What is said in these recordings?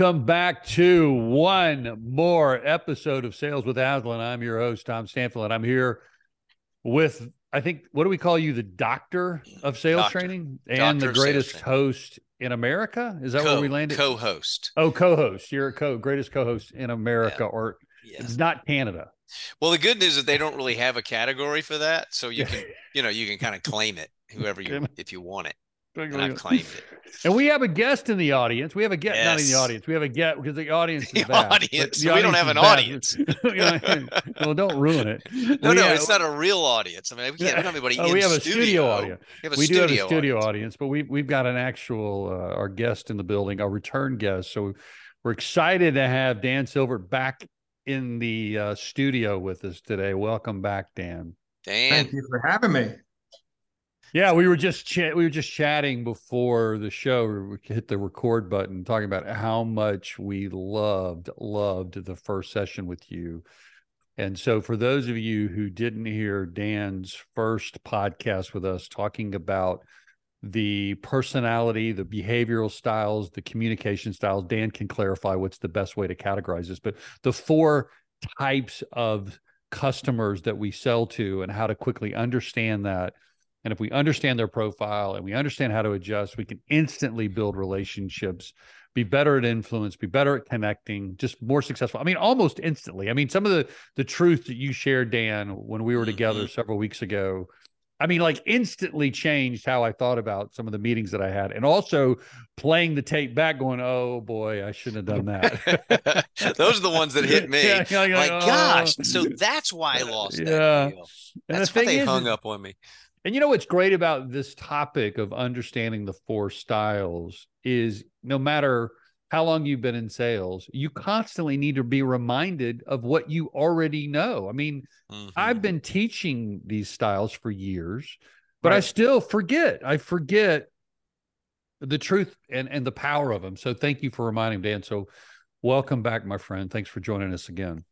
Welcome back to one more episode of Sales with Aslan. I'm your host, Tom Stanfield, and I'm here with, I think, what do we call you? The doctor of sales Doctor. training and Doctor the greatest host in America. Is that Co- where we landed? Co-host. oh, co host. You're a co greatest co host in America, or Yes. it's not Canada. Well, the good news is they don't really have a category for that, so you can, you know, you can kind of claim it, whoever you, if you want it. And I've claimed it. And we have a guest in the audience. We have a guest, not in the audience. We have a guest because the audience is The vast, but audience. the We don't have is an vast. audience. well, don't ruin it. No, We no, have- it's not a real audience. I mean, we can't have anybody Oh, in we have a studio. studio audience. We have a we do have a studio audience, audience. but we we've got an actual uh, our guest in the building, our return guest. So we're excited to have Dan Silvert back in the uh, studio with us today. Welcome back, Dan. Dan, Thank you for having me. Yeah, we were just ch- we were just chatting before the show. We hit the record button, talking about how much we loved loved the first session with you. And so, for those of you who didn't hear Dan's first podcast with us, talking about the personality, the behavioral styles, the communication styles, Dan can clarify what's the best way to categorize this. But the four types of customers that we sell to, and how to quickly understand that and if we understand their profile and we understand how to adjust, we can instantly build relationships, be better at influence, be better at connecting, just more successful. I mean, almost instantly. I mean, some of the the truth that you shared, Dan, when we were together Mhm. several weeks ago, I mean, like instantly changed how I thought about some of the meetings that I had. And also playing the tape back, going, oh boy, I shouldn't have done that. those are the ones that hit me. Yeah, yeah, yeah, My oh. gosh, so that's why I lost Yeah. that deal. And That's the why they is, hung up on me. And you know what's great about this topic of understanding the four styles is no matter how long you've been in sales, you constantly need to be reminded of what you already know. I mean, Mhm. I've been teaching these styles for years, but I still forget. I forget the truth and and the power of them. So thank you for reminding Dan. So welcome back, my friend. Thanks for joining us again.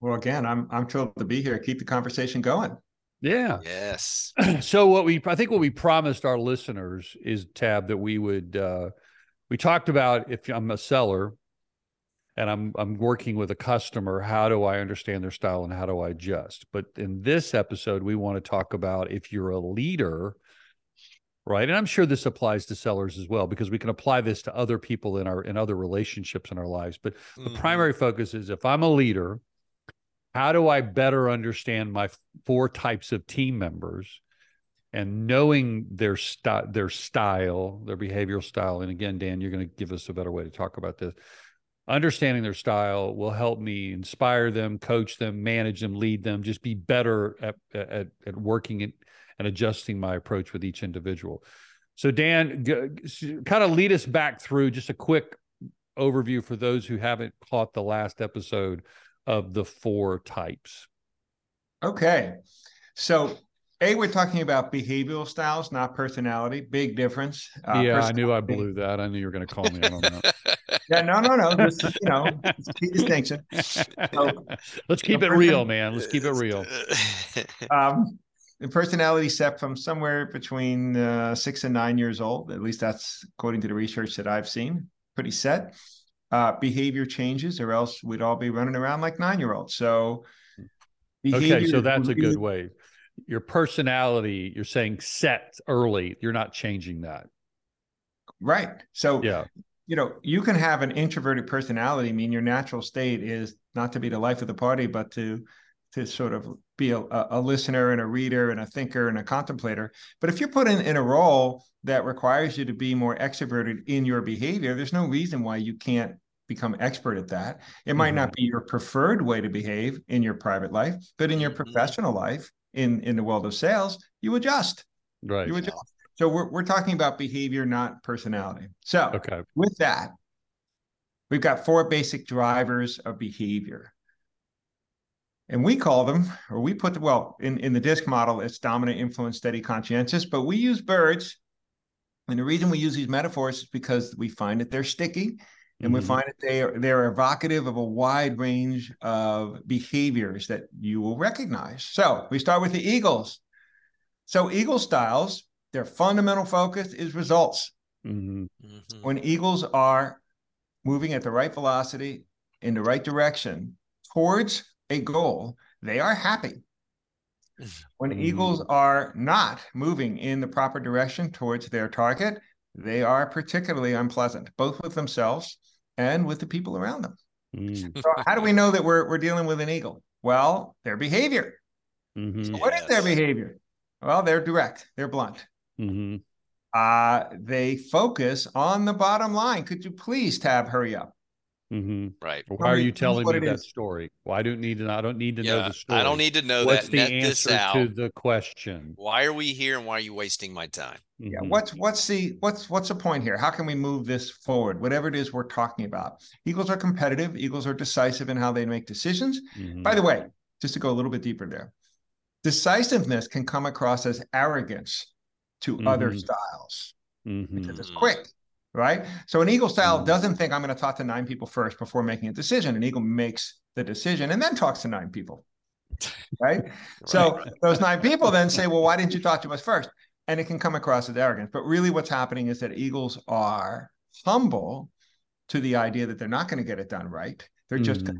Well, again, I'm I'm thrilled to be here. Keep the conversation going. Yeah. yes. so what we i think what we promised our listeners is tab that we would uh we talked about if i'm a seller and i'm i'm working with a customer how do i understand their style and how do i adjust but in this episode we want to talk about if you're a leader right and i'm sure this applies to sellers as well because we can apply this to other people in our in other relationships in our lives but the Mhm. primary focus is if I'm a leader, how do I better understand my four types of team members and knowing their style, their style, their behavioral style. And again, Dan, you're going to give us a better way to talk about this. Understanding their style will help me inspire them, coach them, manage them, lead them, just be better at at, at working it and adjusting my approach with each individual. So, Dan, g- kind of lead us back through just a quick overview for those who haven't caught the last episode of the four types. Okay. So, A, we're talking about behavioral styles, not personality. Big difference. Uh, yeah, I knew I personality- blew that. I knew you were going to call me out on that. Yeah, no, no, no. This is, you know, it's a key distinction. So- Let's keep it real, man. Let's keep it real. Um, the personality set from somewhere between uh, six and nine years old. At least that's according to the research that I've seen. Pretty set. Uh, behavior changes, or else we'd all be running around like nine year olds. So, Okay, so that's a good way. Your personality, you're saying set early. You're not changing that. Right. So, Yeah. you know, you can have an introverted personality. I mean, your natural state is not to be the life of the party, but to to sort of be a, a listener and a reader and a thinker and a contemplator. But if you're put in, in a role that requires you to be more extroverted in your behavior, there's no reason why you can't become expert at that. It might not be your preferred way to behave in your private life, but in your Mhm. professional life, in in the world of sales, you adjust. Right. You adjust. So we're we're talking about behavior, not personality. So Okay. with that, we've got four basic drivers of behavior. And we call them, or we put the, well, in, in the DISC model, it's dominant, influence, steady, conscientious, but we use birds. And the reason we use these metaphors is because we find that they're sticky and we Mhm. find that they are they're evocative of a wide range of behaviors that you will recognize. So we start with the eagles. So eagle styles, their fundamental focus is results Mhm. Mhm. when eagles are moving at the right velocity in the right direction towards a goal, they are happy. When mm. eagles are not moving in the proper direction towards their target, they are particularly unpleasant, both with themselves and with the people around them. Mm. So, how do we know that we're, we're dealing with an eagle? Well, their behavior. Mm-hmm. So what yes. is their behavior? Well, they're direct, they're blunt. Mm-hmm. Uh, they focus on the bottom line. Could you please, Tab, hurry up? Mm-hmm. Right. Why are you telling me that is. story? Well, I don't need to. I don't need to yeah, know the story. I don't need to know what's that. the Net answer to the question? Why are we here, and why are you wasting my time? Yeah. Mm-hmm. What's what's the what's what's the point here? How can we move this forward? Whatever it is we're talking about. Eagles are competitive. Eagles are decisive in how they make decisions. Mm-hmm. By the way, just to go a little bit deeper there, decisiveness can come across as arrogance to other mm-hmm. styles because it's mm-hmm. quick right? So an eagle style mm-hmm. doesn't think I'm going to talk to nine people first before making a decision. An eagle makes the decision and then talks to nine people, right? right so those nine people then say, well, why didn't you talk to us first? And it can come across as arrogance. But really, what's happening is that eagles are humble to the idea that they're not going to get it done right. They're just mm-hmm.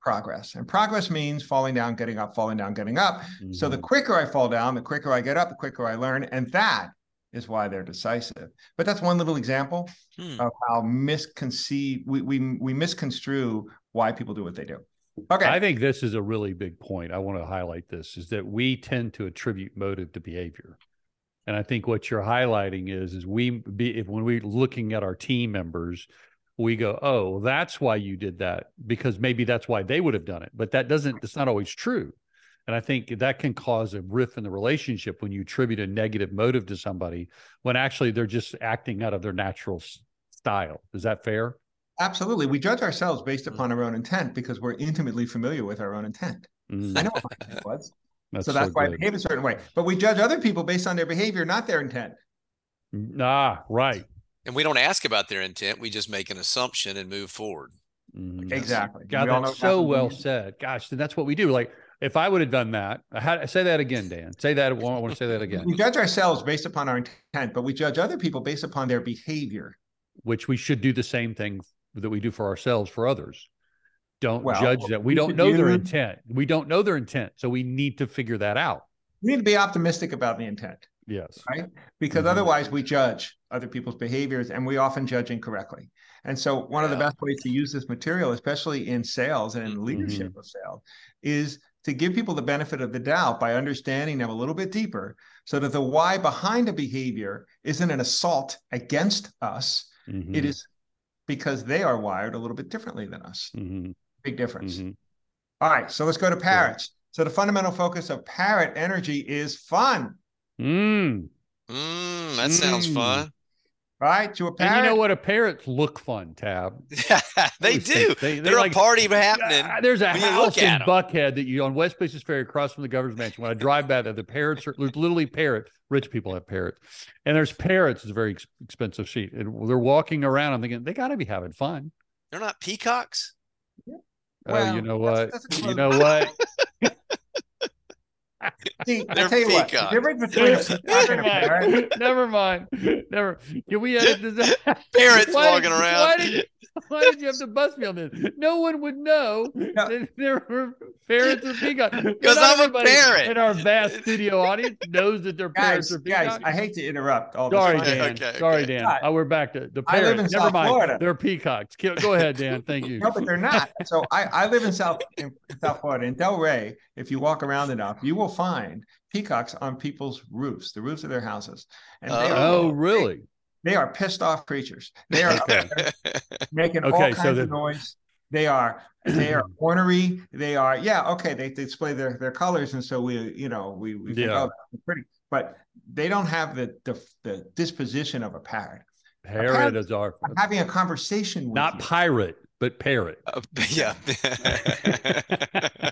progress. And progress means falling down, getting up, falling down, getting up. Mm-hmm. So the mm-hmm. quicker I fall down, the quicker I get up, the quicker I learn. And that is why they're decisive. But that's one little example hmm. of how misconceive we, we we misconstrue why people do what they do. Okay. I think this is a really big point. I want to highlight this is that we tend to attribute motive to behavior. And I think what you're highlighting is is we be if when we're looking at our team members, we go, oh, that's why you did that because maybe that's why they would have done it. But that doesn't. It's not always true. And I think that can cause a rift in the relationship when you attribute a negative motive to somebody when actually they're just acting out of their natural style. Is that fair? Absolutely. We judge ourselves based mm. upon our own intent because we're intimately familiar with our own intent. Mm. I know what my intent was. That's so that's so why I behave a certain way. But we judge other people based on their behavior, not their intent. Ah, right. And we don't ask about their intent. We just make an assumption and move forward. Mm. Exactly. God, we that's so well said. Gosh, that's what we do. Like if I would have done that, I had say that again, Dan. Say that. I want to say that again. We judge ourselves based upon our intent, but we judge other people based upon their behavior. Which we should do the same thing that we do for ourselves for others. Don't well, judge that. We, we don't know their intent. We don't know their intent, so we need to figure that out. We need to be optimistic about the intent. Yes. Right. Because mm-hmm. otherwise, we judge other people's behaviors, and we often judge incorrectly. And so, one yeah. of the best ways to use this material, especially in sales and in leadership mm-hmm. of sales, is to give people the benefit of the doubt by understanding them a little bit deeper so that the why behind a behavior isn't an assault against us. Mm-hmm. It is because they are wired a little bit differently than us. Mm-hmm. Big difference. Mm-hmm. All right. So let's go to parrots. So the fundamental focus of parrot energy is fun. Mm. Mm, that sounds mm. fun right? To a parrot. And you know what? A parrots look fun, Tab. they do. They, are like, a party happening. Uh, there's a house in Buckhead that you on West Paces Ferry across from the governor's mansion. When I drive by there, the parrots are there's literally parrot. Rich people have parrots, and there's parrots. It's a very expensive sheet, and they're walking around. I'm thinking they got to be having fun. They're not peacocks. Oh, well, you know what? That's, that's you know what? See, They're tell you what, the difference between a Never mind. Never. Can we edit this? Parrots why walking did, around. Why did, why did you have to bust me on this? No one would know no. that there were parrots or peacocks. Because I'm a parrot. And our vast studio audience knows that they're parrots or peacocks. Guys, I hate to interrupt. All Sorry, Dan. Okay, Sorry, Dan. Oh, we're back to the parrots. I live in Never South mind. Florida. They're peacocks. Go ahead, Dan. Thank you. No, but they're not. So I, I live in South in South Florida. In Delray, if you walk around enough, you will find peacocks on people's roofs, the roofs of their houses. And uh, oh, really? They are pissed off creatures. They are making okay, all kinds so the... of noise. They are they are ornery. They are yeah okay. They, they display their their colors, and so we you know we we think, yeah. oh pretty, but they don't have the, the the disposition of a parrot. Parrot, parrot is our having a conversation. Not you. pirate, but parrot. Uh, yeah.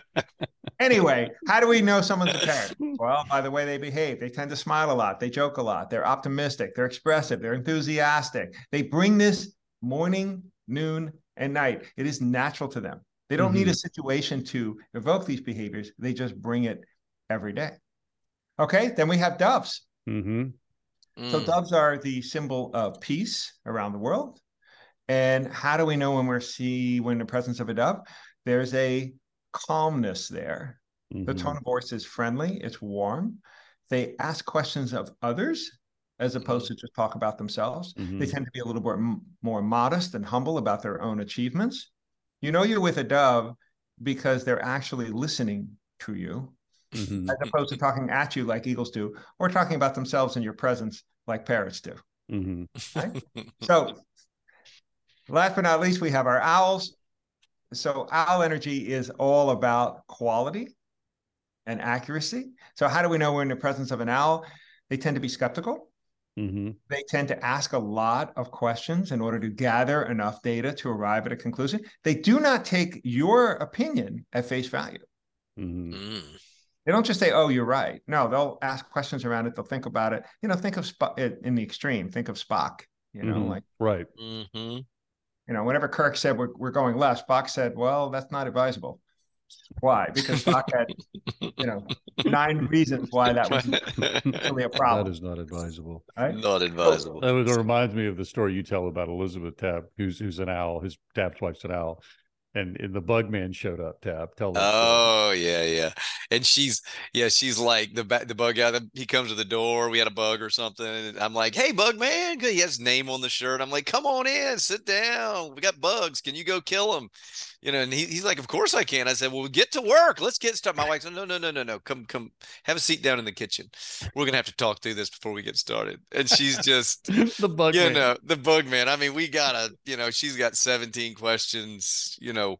anyway, how do we know someone's a parrot? Well, by the way they behave. They tend to smile a lot. They joke a lot. They're optimistic. They're expressive. They're enthusiastic. They bring this morning, noon, and night. It is natural to them. They don't mm-hmm. need a situation to evoke these behaviors. They just bring it every day. Okay, then we have doves. Mm-hmm. Mm. So doves are the symbol of peace around the world. And how do we know when we're see when the presence of a dove? There's a calmness there. Mm-hmm. The tone of voice is friendly, it's warm. They ask questions of others as opposed to just talk about themselves. Mm-hmm. They tend to be a little more, more modest and humble about their own achievements. You know you're with a dove because they're actually listening to you mm-hmm. as opposed to talking at you like eagles do or talking about themselves in your presence like parrots do. Mm-hmm. Right? so last but not least, we have our owls. So owl energy is all about quality and accuracy. So how do we know we're in the presence of an owl? They tend to be skeptical. Mm-hmm. They tend to ask a lot of questions in order to gather enough data to arrive at a conclusion. They do not take your opinion at face value. Mm-hmm. Mm. They don't just say, "Oh, you're right." No, they'll ask questions around it. They'll think about it. You know, think of Spock in the extreme. Think of Spock. You know, mm-hmm. like right. You know, whenever Kirk said we're, we're going left, Spock said, "Well, that's not advisable." Why? Because Spock had, you know, nine reasons why that was really a problem. That is not advisable. Right? Not advisable. That was, reminds me of the story you tell about Elizabeth Tab, who's who's an owl. His Tab's wife's an owl, and, and the bug man showed up Tab tell them oh yeah yeah. And she's yeah she's like the the bug guy he comes to the door we had a bug or something and i'm like hey bug man he has name on the shirt. I'm like come on in sit down. We got bugs. Can you go kill them you know, and he, he's like, of course I can. I said, well, get to work. Let's get started. My wife said, no, no, no, no, no. Come, come, have a seat down in the kitchen. We're gonna have to talk through this before we get started. And she's just the bug, you man. know, the bug man. I mean, we gotta, you know, she's got 17 questions. You know,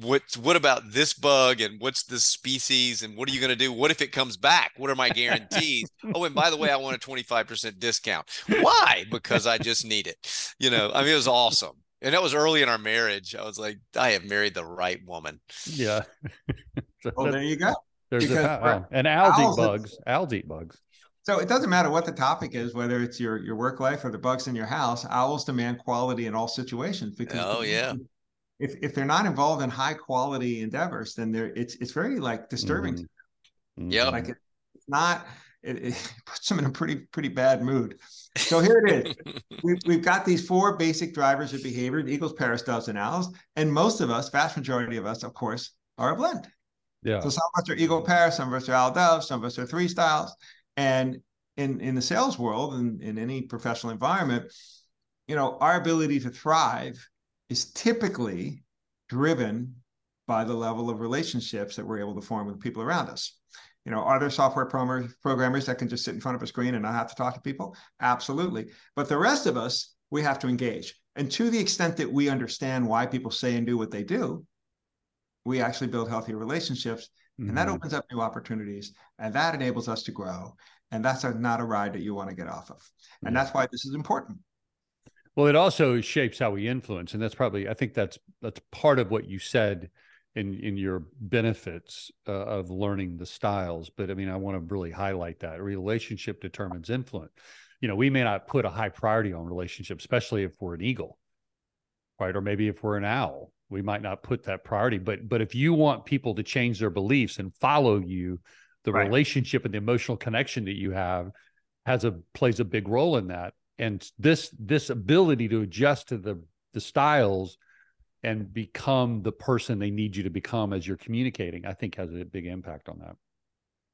what what about this bug and what's the species and what are you going to do what if it comes back what are my guarantees oh and by the way i want a 25% discount why because i just need it you know i mean it was awesome and that was early in our marriage. I was like, I have married the right woman. Yeah. so well, there you go. There's because a, oh, and owls eat bugs. Owls eat bugs. So it doesn't matter what the topic is, whether it's your your work life or the bugs in your house. Owls demand quality in all situations because oh yeah, if if they're not involved in high quality endeavors, then they're it's it's very like disturbing. Mm-hmm. Yeah, like it's not it, it, puts them in a pretty pretty bad mood. So here it is. we've, we've got these four basic drivers of behavior: the eagles, parrots, doves, and owls. And most of us, vast majority of us, of course, are a blend. Yeah. So some of us are eagle parrots, some of us are owl doves, some of us are three styles. And in in the sales world and in, in any professional environment, you know, our ability to thrive is typically driven by the level of relationships that we're able to form with people around us. You know, are there software programmers that can just sit in front of a screen and not have to talk to people? Absolutely. But the rest of us, we have to engage. And to the extent that we understand why people say and do what they do, we actually build healthier relationships. Mm-hmm. And that mm-hmm. opens up new opportunities. And that enables us to grow. And that's a, not a ride that you want to get off of. And that's why this is important. Well, it also shapes how we influence. And that's probably, I think that's that's part of what you said in in your benefits uh, of learning the styles but i mean i want to really highlight that. Relationship determines influence. You know we may not put a high priority on relationship especially if we're an eagle right? Or maybe if we're an owl we might not put that priority. But but if you want people to change their beliefs and follow you the right. relationship and the emotional connection that you have has a plays a big role in that. And this this ability to adjust to the the styles and become the person they need you to become as you're communicating, I think has a big impact on that.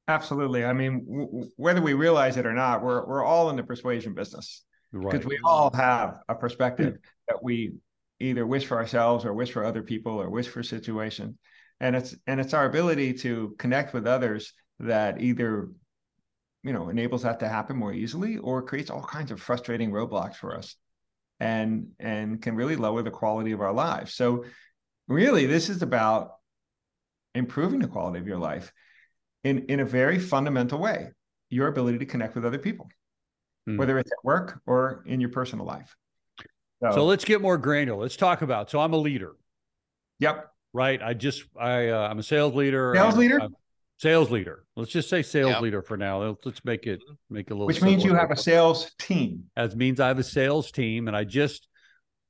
Absolutely. I mean, w- whether we realize it or not, we're we're all in the persuasion business because right. we all have a perspective that we either wish for ourselves or wish for other people or wish for situations, and it's and it's our ability to connect with others that either you know enables that to happen more easily or creates all kinds of frustrating roadblocks for us and and can really lower the quality of our lives. So really this is about improving the quality of your life in in a very fundamental way. Your ability to connect with other people, mm. whether it's at work or in your personal life. So, so, let's get more granular. Let's talk about. So I'm a leader. Yep. Right. I just I uh, I'm a sales leader. Sales I'm, leader. I'm, sales leader. Let's just say sales yep. leader for now. Let's make it make a little. Which means you have a sales team. That means I have a sales team, and I just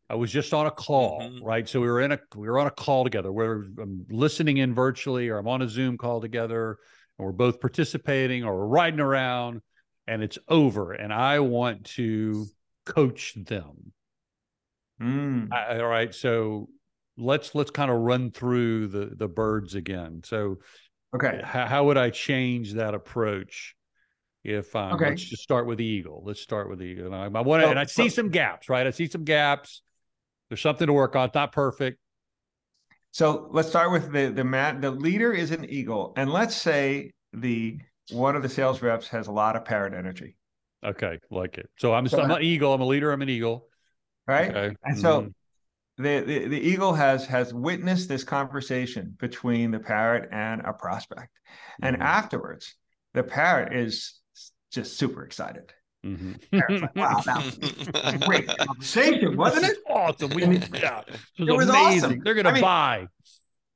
I was just on a call, mm-hmm. right? So we were in a we were on a call together. We're I'm listening in virtually, or I'm on a Zoom call together, and we're both participating, or we're riding around, and it's over. And I want to coach them. Mm. I, all right. So let's let's kind of run through the the birds again. So Okay. how, how would I change that approach? If um, Okay. let's just start with the eagle. Let's start with the eagle. And I, I want to, So- and I see so- some gaps, right? I see some gaps. There's something to work on. It's not perfect. So let's start with the the man. The leader is an eagle, and let's say the one of the sales reps has a lot of parrot energy, Okay, like it. So I'm, So- I'm an eagle. I'm a leader. I'm an eagle. right? Okay. And so Mhm. The, the the eagle has has witnessed this conversation between the parrot and a prospect, and Mhm. afterwards, the parrot is just super excited. Mhm. Like, wow, that was great conversation, wasn't it? awesome. We, yeah, it was, It was amazing. awesome. They're gonna I mean, buy.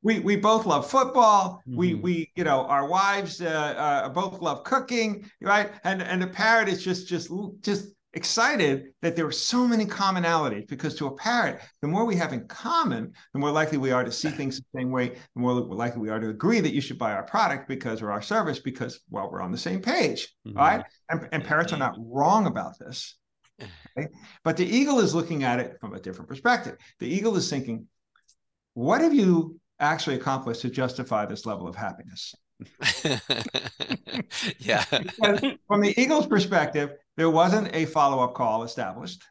we we both love football. We Mhm. we you know our wives uh, uh, both love cooking, right? And and the parrot is just just just excited that there are so many commonalities because to a parrot, the more we have in common, the more likely we are to see things the same way. The more likely we are to agree that you should buy our product because or our service because well we're on the same page, Mhm. right? And, and parrots are not wrong about this. But the eagle is looking at it from a different perspective. The eagle is thinking, what have you actually accomplished to justify this level of happiness? yeah. Because from the eagle's perspective, there wasn't a follow-up call established.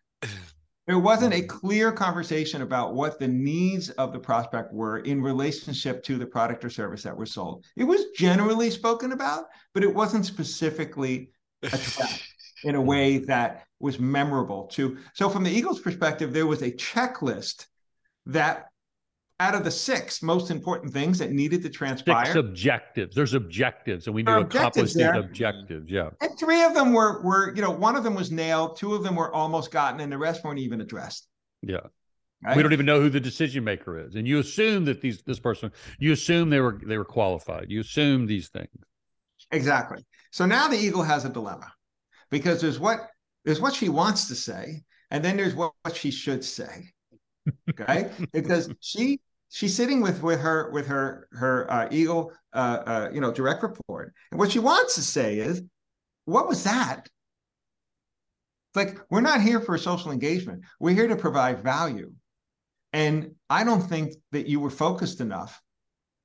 There wasn't a mm. clear conversation about what the needs of the prospect were in relationship to the product or service that was sold. It was generally spoken about, but it wasn't specifically addressed in a way that was memorable to. So, from the Eagles' perspective, there was a checklist that out of the six most important things that needed to transpire, Six objectives. There's objectives, and we need to accomplish these objectives. Yeah. and three of them were were you know one of them was nailed, two of them were almost gotten, and the rest weren't even addressed. Yeah. right? We don't even know who the decision maker is, and you assume that these this person, you assume they were they were qualified. You assume these things. Exactly. So now the eagle has a dilemma because there's what there's what she wants to say, and then there's what, what she should say. Okay, because she she's sitting with with her with her her uh, eagle uh, uh, you know direct report, and what she wants to say is, what was that? Like we're not here for social engagement. We're here to provide value, and I don't think that you were focused enough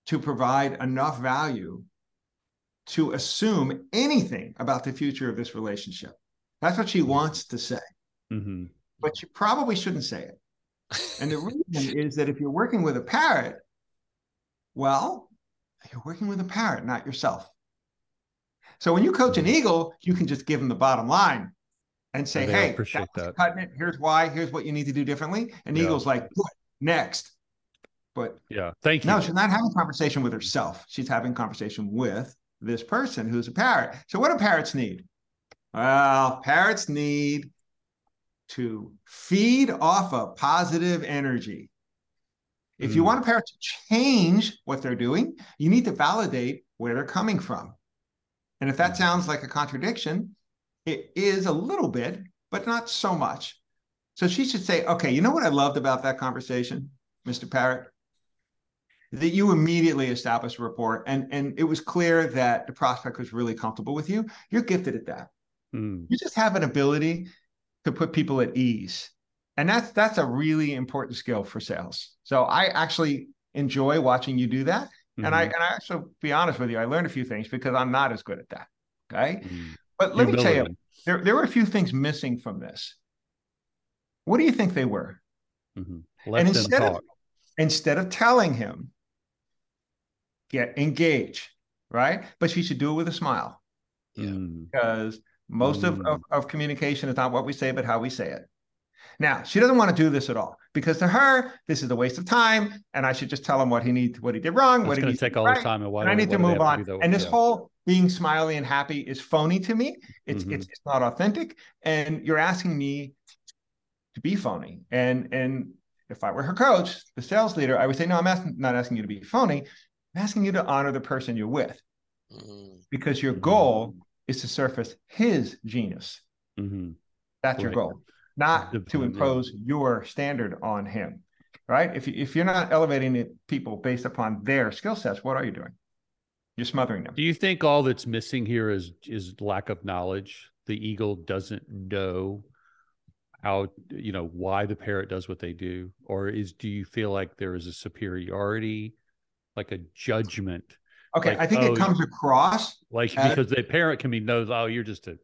to provide enough value to assume anything about the future of this relationship. That's what she wants to say, hmm but you probably shouldn't say it. And the reason is that if you're working with a parrot, well, you're working with a parrot, not yourself. So when you coach an hmm. eagle, you can just give them the bottom line and say, oh, And hey, appreciate that cutting it. Here's why. Here's what you need to do differently. And Yeah. eagle's like, next. But Yeah. Thank you. no, she's not having a conversation with herself. She's having a conversation with this person who's a parrot. So, what do parrots need? Well, parrots need to feed off of positive energy. If you Mm. want a parent to change what they're doing, you need to validate where they're coming from. And if that Mhm. sounds like a contradiction, it is a little bit, but not so much. So she should say, okay, you know what I loved about that conversation, Mr. Parrot? That you immediately established a rapport and, and it was clear that the prospect was really comfortable with you. You're gifted at that. Mm. You just have an ability to put people at ease. And that's that's a really important skill for sales. So I actually enjoy watching you do that. And I and I actually be honest with you, I learned a few things because I'm not as good at that. Okay. Mhm. But let me tell you, there, there were a few things missing from this. What do you think they were? Mhm. Let them instead of- Instead of telling him, get engage, right? But she should do it with a smile Yeah. Because most of, Mm. of, of communication is not what we say, but how we say it. Now, she doesn't want to do this at all because to her, this is a waste of time. And I should just tell him what he needs, what he did wrong, what It's he going needs to take do all right. this time. And why and I need to move on. do that? And this Yeah. whole being smiley and happy is phony to me. It's Mhm. it's it's not authentic. And you're asking me to be phony. And and if I were her coach, the sales leader, I would say, no, I'm asking, not asking you to be phony. I'm asking you to honor the person you're with Mm. because your Mhm. goal is to surface his genius. Mhm. That's your goal, not to impose your standard on him. Right? If you, if you're not elevating people based upon their skill sets, what are you doing? You're smothering them. Do you think all that's missing here is is lack of knowledge? The eagle doesn't know how you know why the parrot does what they do, or is do you feel like there is a superiority, like a judgment? Okay, Like, I think oh, it comes across. Like Uh, because the parent can be knows, oh, you're just a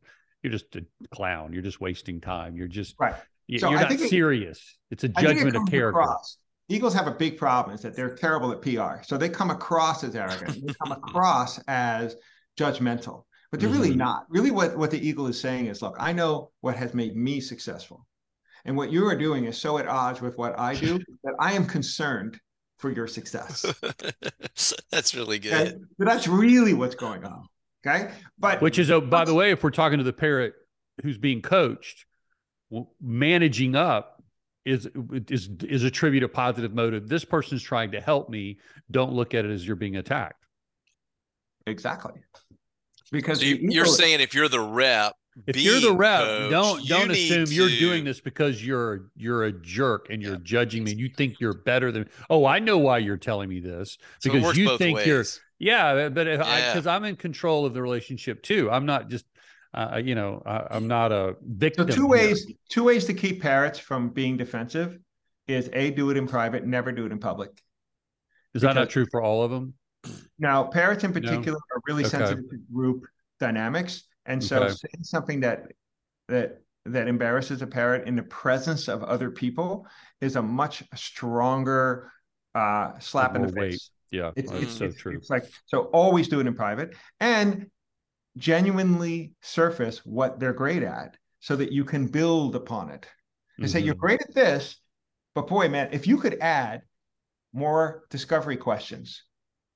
you're just a clown. You're just wasting time. You're just Right. you- So you're I not think it- serious. it's a think it judgment of character. across. Eagles have a big problem is that they're terrible at PR. So they come across as arrogant. they come across as judgmental, but they're really Mhm. not. Really, what, what the Eagle is saying is, look, I know what has made me successful. And what you are doing is so at odds with what I do that I am concerned for your success. That's really Okay? good. So that's really what's going on. Okay. But Which is, oh, by the way, if we're talking to the parrot who's being coached, managing up is is is attribute a positive motive. This person's trying to help me. Don't look at it as you're being attacked. exactly. Because So you, you're saying if you're the rep, If you're the being rep, don't don't need assume you're to- doing this because you're you're a jerk and you're Yeah. judging me. and You think you're better than. Oh, I know why you're telling me this So because works you both think you're. Yeah, but if I because I'm in control of the relationship too. I'm not just, uh, you know, I, I'm not a victim. So victim. two here. ways, two ways to keep parrots from being defensive is a do it in private, never do it in public. Is that not true for all of them? Now, parrots in particular are really Okay. sensitive to group dynamics, and so Okay. saying something that that that embarrasses a parrot in the presence of other people is a much stronger uh, slap in the weight. face. Yeah, It's, it's, so it's, true. it's like so always do it in private and genuinely surface what they're great at so that you can build upon it and say you're Mhm. great at this but boy man if you could add more discovery questions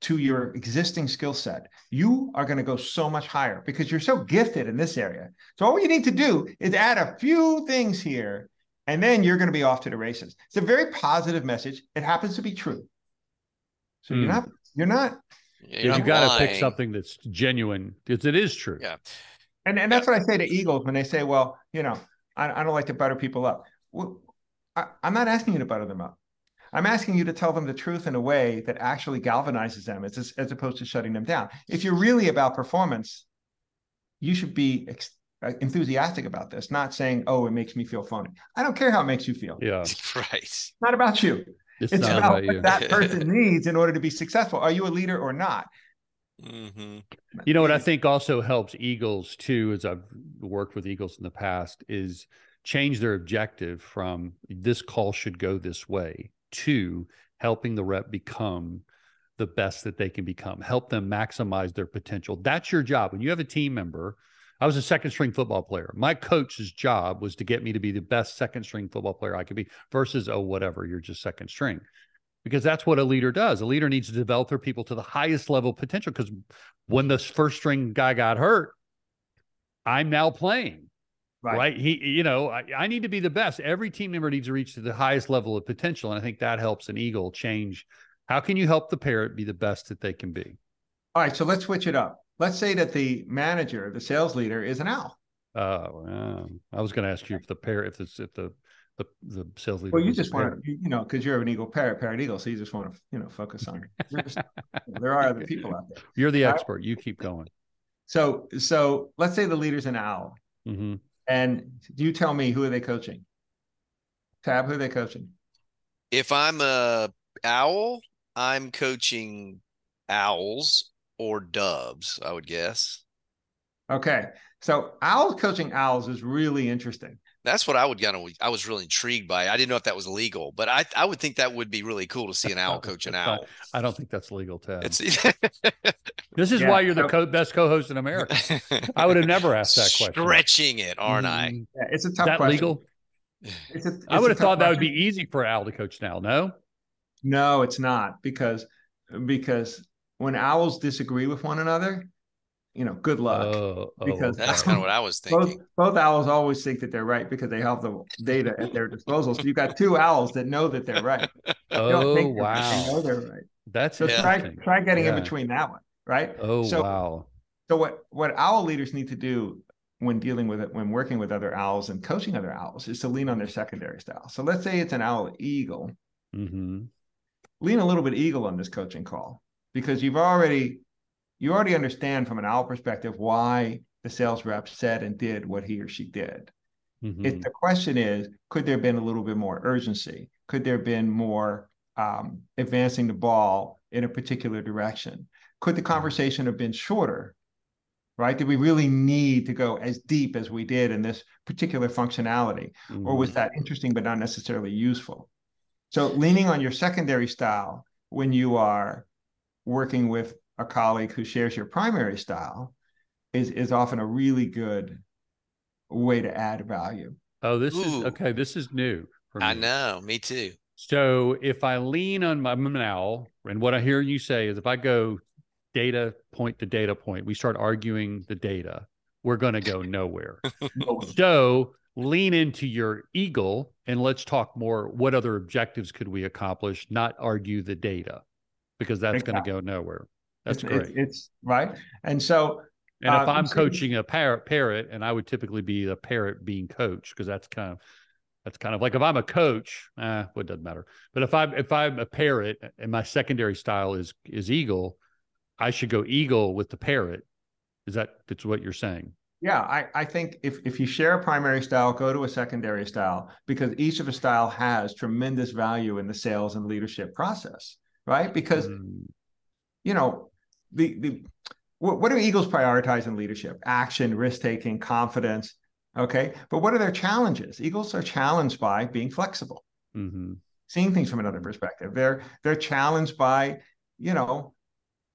to your existing skill set you are going to go so much higher because you're so gifted in this area so all you need to do is add a few things here and then you're going to be off to the races it's a very positive message it happens to be true so you're Hmm. not you're not Yeah, Yeah, you're you got to pick something that's genuine because it is true. Yeah. And and that's what I say to Eagles when they say, "Well, you know, I, I don't like to butter people up." Well, I, I'm not asking you to butter them up. I'm asking you to tell them the truth in a way that actually galvanizes them, as as opposed to shutting them down. If you're really about performance, you should be ex- uh, enthusiastic about this, not saying, "Oh, it makes me feel funny." I don't care how it makes you feel. Yeah, Right. It's not about you. it's, It's not about about you. what that person needs in order to be successful. Are you a leader or not? hmm You know what I think also helps Eagles too, as I've worked with Eagles in the past, is change their objective from this call should go this way to helping the rep become the best that they can become, help them maximize their potential. That's your job. When you have a team member, I was a second string football player. My coach's job was to get me to be the best second string football player I could be versus, oh, whatever, you're just second string. Because that's what a leader does. A leader needs to develop their people to the highest level potential. Because when the first string guy got hurt, I'm now playing. Right. He, you know, I, I need to be the best. Every team member needs to reach to the highest level of potential. And I think that helps an Eagle change. How can you help the parrot be the best that they can be? All right, so let's switch it up. Let's say that the manager, the sales leader, is an owl. Uh, I was going to ask you if the parrot, if it's, if the, the, the sales leader. Well, you just want to, you know, because you're an eagle parrot, parrot eagle, so you just want to, you know, focus on. just- there are other people out there. You're the expert. You keep going. So, so let's say the leader's an owl, hmm and do you tell me who are they coaching? Tab, who are they coaching? If I'm a owl, I'm coaching owls or doves, I would guess. Okay, so owls coaching owls is really interesting. That's what I would kind of I was really intrigued by. I didn't know if that was legal, but I I would think that would be really cool to see an owl coach an owl. I don't think that's legal, Ted. It's this is Yeah, why you're the co- best co-host in America. I would have never asked that question. Stretching it, aren't I? Mm, Yeah, it's a Is tough that question. legal? It's a- I it's would have tough thought that would be easy for Owl to coach now. No, No, it's not because because when owls disagree with one another, you know, good luck. Oh, oh, Because That's kind of what I was thinking. both owls always think that they're right because they have the data at their disposal. So you've got two owls that know that they're right. They oh think they're right, They know they're right. that's So try try getting in between that one, right? Oh So- wow, So what what owl leaders need to do when dealing with it, when working with other owls and coaching other owls, is to lean on their secondary style. So let's say it's an owl eagle. hmm lean a little bit eagle on this coaching call because you've already you already understand from an owl perspective why the sales rep said and did what he or she did Mhm. It, the question is, could there have been a little bit more urgency? Could there have been more um, advancing the ball in a particular direction? Could the conversation have been shorter? Right? Did we really need to go as deep as we did in this particular functionality? Or was Mhm. that interesting but not necessarily useful? So, leaning on your secondary style when you are working with a colleague who shares your primary style is, is often a really good way to add value. Oh, this is okay. This is new. For I know, me too. So if I lean on my I'm owl, and what I hear you say is if I go data point to data point, we start arguing the data, we're going to go nowhere. so lean into your eagle and let's talk more. What other objectives could we accomplish? Not argue the data because that's going to go nowhere. That's it's, great. It's, it's right. And so, and if uh, I'm coaching a parrot, parrot, and I would typically be the parrot being coached because that's kind of that's kind of like if I'm a coach, eh, well, it doesn't matter. But if I'm if I'm a parrot and my secondary style is is eagle, I should go eagle with the parrot. Is that that's what you're saying? yeah, I, I think if, if you share a primary style, go to a secondary style because each of a style has tremendous value in the sales and leadership process, right? Because Mm, you know, the the what, what do eagles prioritize in leadership? Action, risk taking, confidence. Okay, but what are their challenges? Eagles are challenged by being flexible, mhm. seeing things from another perspective. They're they're challenged by you know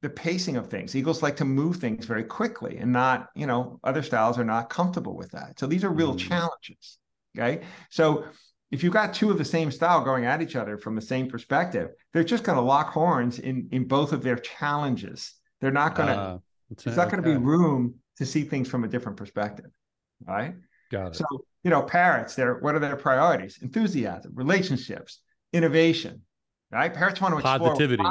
the pacing of things. Eagles like to move things very quickly, and not you know other styles are not comfortable with that. So these are real Mhm. challenges. Okay, so if you've got two of the same style going at each other from the same perspective, they're just going to lock horns in in both of their challenges. They're not going to. It's there's not going to be room to see things from a different perspective, right? Got it. So you know, parrots. They're what are their priorities? Enthusiasm, relationships, innovation, right? Parrots want to Positivity.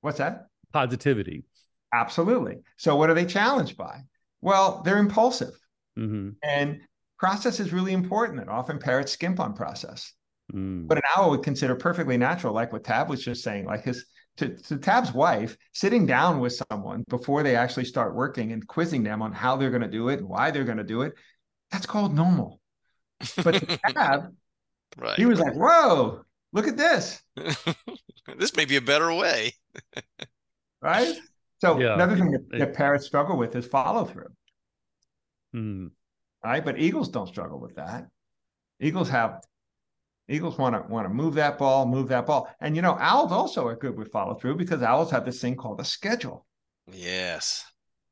What's that? Positivity. Absolutely. So what are they challenged by? Well, they're impulsive, hmm and process is really important. And often parrots skimp on process. Mm. But an owl would consider perfectly natural, like what Tab was just saying, like his to, to Tab's wife, sitting down with someone before they actually start working and quizzing them on how they're going to do it and why they're going to do it. That's called normal. But to Tab, right. he was like, "Whoa, look at this!" this may be a better way. Right. So Yeah. another thing that, It- that parrots struggle with is follow through. Mm. Right. But eagles don't struggle with that. Eagles have eagles want to want to move that ball, move that ball, and you know owls also are good with follow through because owls have this thing called a schedule. Yes.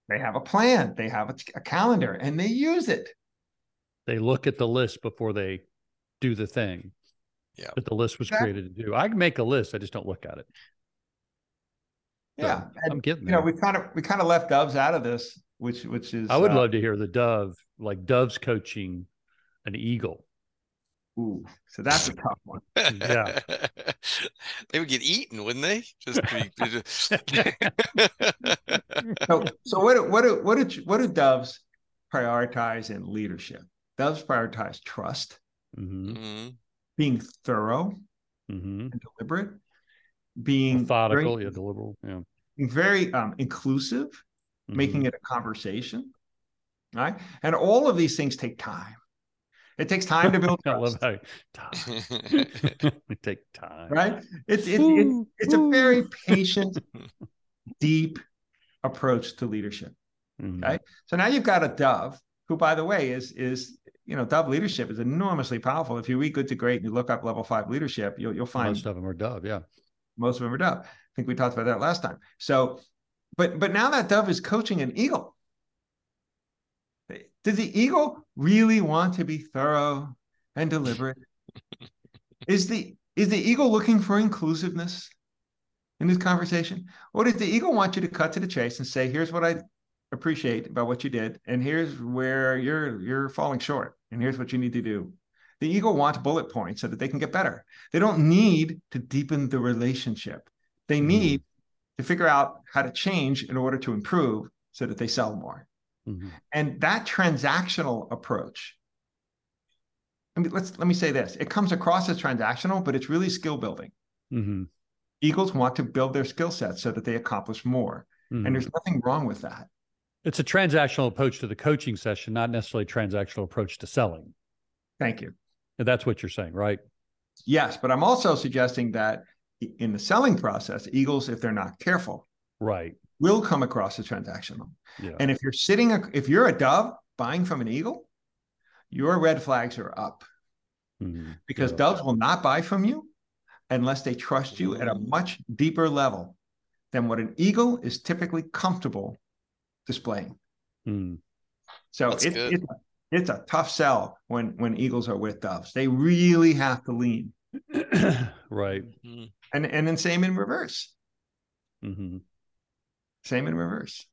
They have a plan, they have a, a calendar, and they use it. They look at the list before they do the thing. Yeah. That the list was Exactly. created to do. I can make a list. I just don't look at it. So, Yeah, and, I'm getting you know we kind of we kind of left doves out of this, which which is I would uh, love to hear the dove, like doves coaching an eagle. Ooh, so that's a tough one. Yeah. they would get eaten, wouldn't they? Just be, So so what do, what do, what do what do doves prioritize in leadership? Doves prioritize trust, hmm Mhm. being thorough hmm and deliberate, being Methodical, very, yeah, deliberate. Yeah. very um, inclusive, making Mhm. it a conversation, right? And all of these things take time. It takes time to build I love trust, how time. it take time. right? It's it's it's it's a very patient, deep approach to leadership. Mhm. Okay. So now you've got a dove, who, by the way, is is you know, dove leadership is enormously powerful. If you read Good to Great and you look up level five leadership, you'll you'll find Most of them are dove. Yeah. most of them are dove. I think we talked about that last time. So, but but now that dove is coaching an eagle. Does the eagle really want to be thorough and deliberate? is the is the eagle looking for inclusiveness in this conversation? Or does the eagle want you to cut to the chase and say, here's what I appreciate about what you did, and here's where you're you're falling short, and here's what you need to do. The eagle wants bullet points so that they can get better. They don't need to deepen the relationship. They Mhm. need to figure out how to change in order to improve so that they sell more. Mhm. And that transactional approach, I mean, let's let me say this: it comes across as transactional, but it's really skill building. Mhm. Eagles want to build their skill sets so that they accomplish more, Mhm. and there's nothing wrong with that. It's a transactional approach to the coaching session, not necessarily transactional approach to selling. Thank you. And that's what you're saying, right? Yes, but I'm also suggesting that in the selling process, Eagles, if they're not careful, right, will come across as transactional. Yeah. And if you're sitting, if you're a dove buying from an eagle, your red flags are up Mhm. because Yeah. doves will not buy from you unless they trust you at a much deeper level than what an eagle is typically comfortable displaying. Mm. So That's it, good. it's it's a tough sell when when eagles are with doves. They really have to lean, right. Mhm. and and then same in reverse. hmm Same in reverse.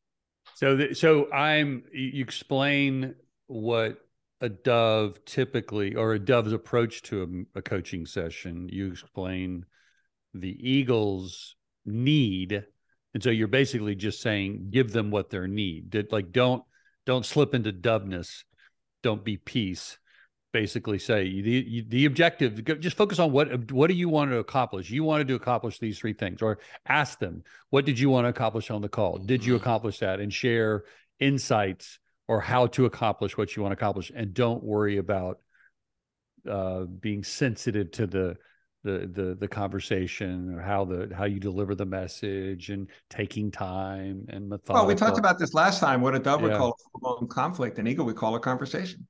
So, th- so I'm. You explain what a dove typically, or a dove's approach to a, a coaching session. You explain the eagles' need, and so you're basically just saying, give them what their need. Did like don't don't slip into doveness. Don't be peace. Basically, say the the objective. Just focus on what what do you want to accomplish. You wanted to accomplish these three things, or ask them what did you want to accomplish on the call. Did you Mhm. accomplish that? And share insights or how to accomplish what you want to accomplish. And don't worry about uh, being sensitive to the the the the conversation or how the how you deliver the message and taking time and methodical. Well, we talked about this last time. What a would Yeah. call a conflict, and eagle we call a conversation.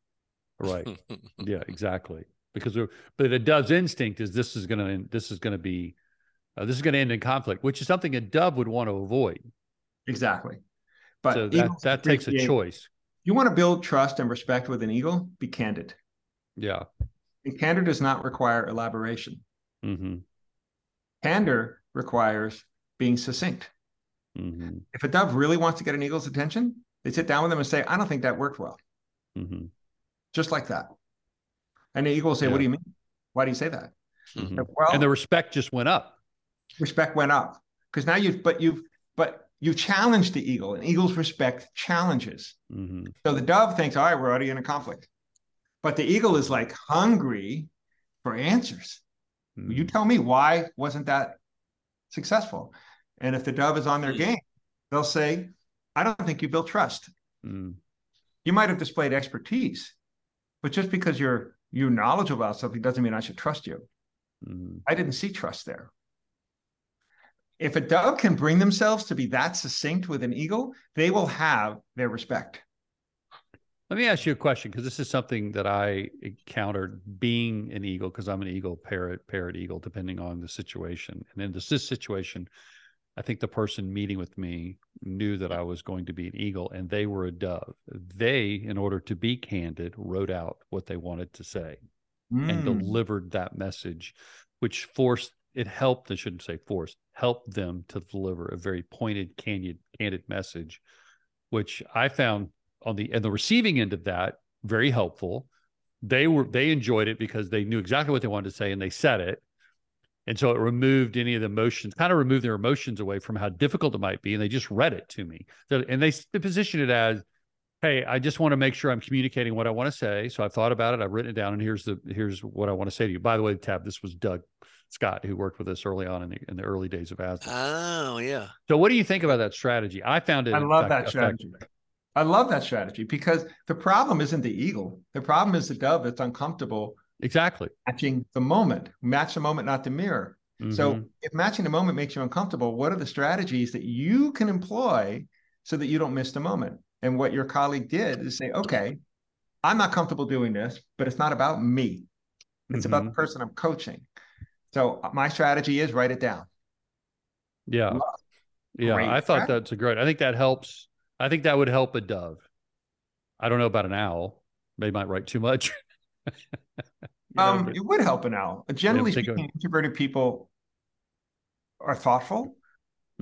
Right. Yeah, exactly. Because but a dove's instinct is this is gonna this is gonna be uh, this is gonna end in conflict, which is something a dove would want to avoid. Exactly. But so that that takes a choice. You want to build trust and respect with an eagle, be candid. Yeah. And candor does not require elaboration. hmm Candor requires being succinct. hmm If a dove really wants to get an eagle's attention, they sit down with them and say, I don't think that worked well. hmm Just like that. And the eagle will say, Yeah. What do you mean? Why do you say that? Mhm. Well, and the respect just went up. respect went up. Because now you've but you've but you've challenged the eagle, and eagles respect challenges. hmm So the dove thinks, all right, we're already in a conflict. But the eagle is like hungry for answers. Mm-hmm. You tell me why wasn't that successful? And if the dove is on their Hmm. game, they'll say, I don't think you built trust. Mm. You might have displayed expertise, but just because you're you're knowledgeable about something doesn't mean I should trust you. Mm. I didn't see trust there. If a dove can bring themselves to be that succinct with an eagle, they will have their respect. Let me ask you a question because this is something that I encountered being an eagle because I'm an eagle, parrot, parrot, eagle, depending on the situation. And in this, this situation, I think the person meeting with me knew that I was going to be an eagle and they were a dove. They, in order to be candid, wrote out what they wanted to say and Mm. delivered that message, which forced it helped, I shouldn't say forced, helped them to deliver a very pointed, candid, candid message, which I found on the and the receiving end of that very helpful. They were they enjoyed it because they knew exactly what they wanted to say and they said it. And so it removed any of the emotions, kind of removed their emotions away from how difficult it might be. And they just read it to me. So, and they s- positioned it as, hey, I just want to make sure I'm communicating what I want to say. So I've thought about it. I've written it down, and here's the here's what I want to say to you. By the way, Tab, this was Doug Scott who worked with us early on in the, in the early days of Aslan. Oh yeah. so what do you think about that strategy? I found it. I love fact, that strategy. effective. I love that strategy because the problem isn't the eagle. The problem is the dove that's uncomfortable Exactly. matching the moment. Match the moment, not the mirror. So Mhm. if matching the moment makes you uncomfortable, what are the strategies that you can employ so that you don't miss the moment? And what your colleague did is say, okay, I'm not comfortable doing this, but it's not about me. It's about the Mhm. person I'm coaching. So uh, my strategy is write it down. yeah, Love. yeah. Great I thought strategy. that's a great. I think that helps. I think that would help a dove. I don't know about an owl. They might write too much. You know, Um, it would help an owl. Generally think of- speaking, introverted people are thoughtful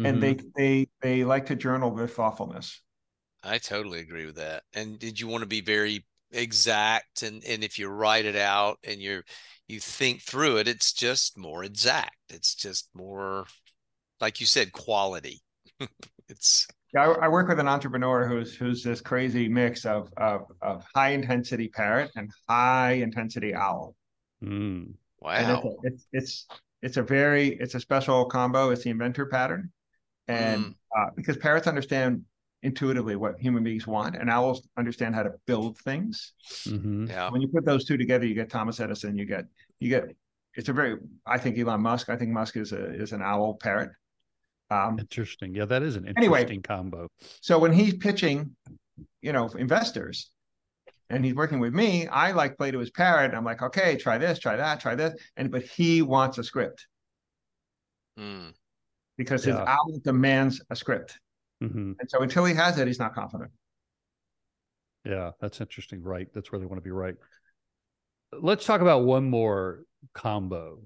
and Mhm. they they they like to journal their thoughtfulness. I totally agree with that. And did you want to be very exact and and if you write it out and you're you think through it, it's just more exact. It's just more like you said, quality. it's Yeah, I, I work with an entrepreneur who's who's this crazy mix of of, of high intensity parrot and high intensity owl. Mm. And it's, wow. a, it's it's it's a very it's a special combo. It's the inventor pattern, and Mm. uh, because parrots understand intuitively what human beings want, and owls understand how to build things. Mhm. Yeah. When you put those two together, you get Thomas Edison. You get you get. It's a very. I think Elon Musk. I think Musk is a is an owl parrot. Um, Interesting. Yeah, that is an Anyway. interesting combo. so when he's pitching, you know, investors, and he's working with me, I like play to his parrot. I'm like, okay, try this, try that, try this, and but he wants a script Mm. because his Yeah. owl demands a script, hmm and so until he has it, he's not confident. Yeah, that's interesting. Right. That's where they want to be right. Let's talk about one more combo.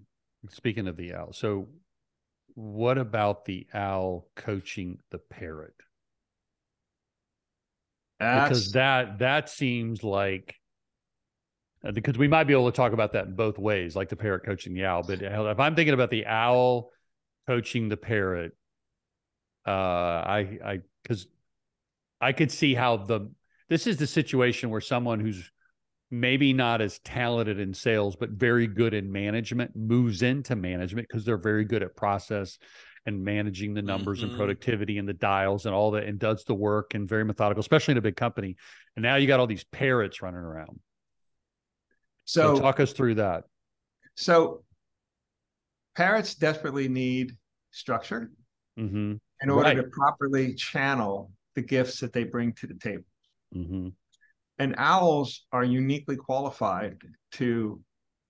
Speaking of the owl. So, what about the owl coaching the parrot? Because that that seems like uh, because we might be able to talk about that in both ways, like the parrot coaching the owl. But uh, if I'm thinking about the owl coaching the parrot, uh, I I because I could see how the this is the situation where someone who's maybe not as talented in sales but very good in management moves into management because they're very good at process and managing the numbers and Mhm. productivity and the dials and all that and does the work and very methodical especially in a big company and now you got all these parrots running around so, so. talk us through that So parrots desperately need structure mm-hmm in order Right. to properly channel the gifts that they bring to the table. mm-hmm And owls are uniquely qualified to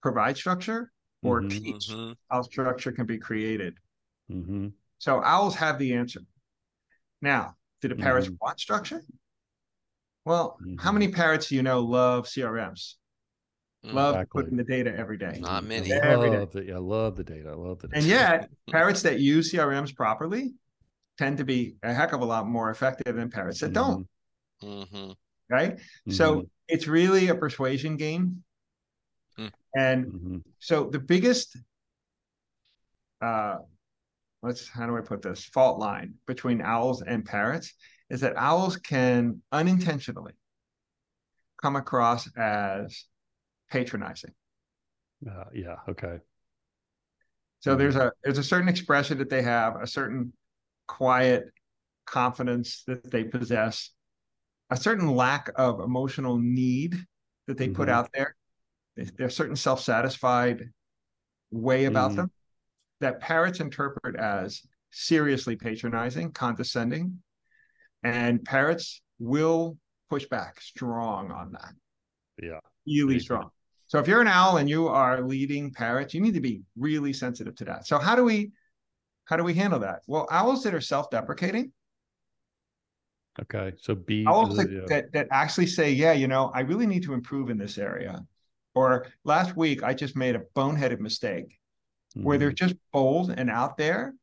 provide structure or Mhm. teach Mhm. how structure can be created. mm-hmm So owls have the answer. Now, do the parrots Mhm. want structure? Well, how Mhm. many parrots do you know love CRMs? Love Exactly. putting the data every day. Not I many. Every day. love the, I love the data. I love the data. And yet, parrots that use CRMs properly tend to be a heck of a lot more effective than parrots that don't, Right? So it's really a persuasion game. Hmm. And Mhm. so the biggest uh let's how do I put this fault line between owls and parrots is that owls can unintentionally come across as patronizing. Uh, yeah. Okay. So Mhm. there's a there's a certain expression that they have, a certain quiet confidence that they possess, a certain lack of emotional need that they put Mhm. out there. There's a certain self-satisfied way about Mhm. them that parrots interpret as seriously patronizing, condescending, and parrots will push back strong on that. Yeah. Really strong. So if you're an owl and you are leading parrots, you need to be really sensitive to that. So how do we how do we handle that? Well, owls that are self-deprecating, Okay. So be yeah. that that actually say, yeah, you know, I really need to improve in this area. Or last week I just made a boneheaded mistake where they're Mhm. just bold and out there.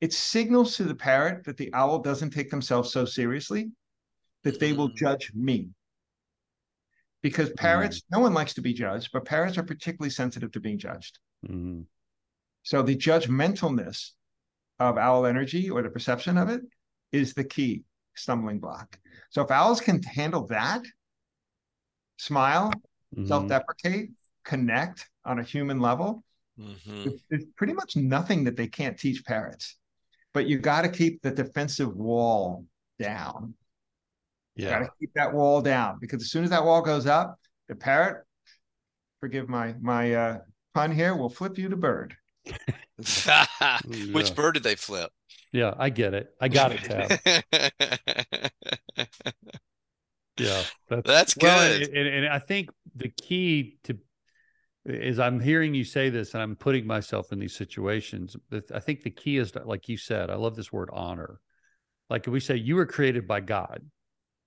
It signals to the parrot that the owl doesn't take themselves so seriously that they will Mm. judge me. Because parrots, no one likes to be judged, but parrots are particularly sensitive to being judged. Mhm. So the judgmentalness of owl energy or the perception of it is the key stumbling block. So if owls can handle that, smile, Mhm. self-deprecate, connect on a human level, Mhm. there's- there's pretty much nothing that they can't teach parrots. But you got to keep the defensive wall down. Yeah, Got to keep that wall down because as soon as that wall goes up, the parrot, forgive my my uh, pun here, will flip you to bird. Which bird did they flip? Yeah. I get it. I got it, Tab. Yeah. That's, That's well, good. And, and I think the key to is I'm hearing you say this and I'm putting myself in these situations. I think the key is to, like you said, I love this word honor. Like we say, you were created by God,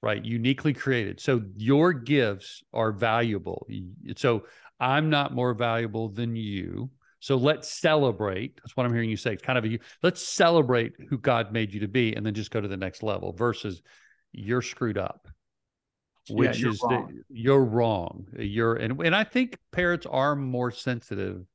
right? Uniquely created. So your gifts are valuable. So I'm not more valuable than you. So let's celebrate. That's what I'm hearing you say. It's kind of a let's celebrate who God made you to be and then just go to the next level versus you're screwed up which you're is wrong. the you're wrong. You're and and I think parrots are more sensitive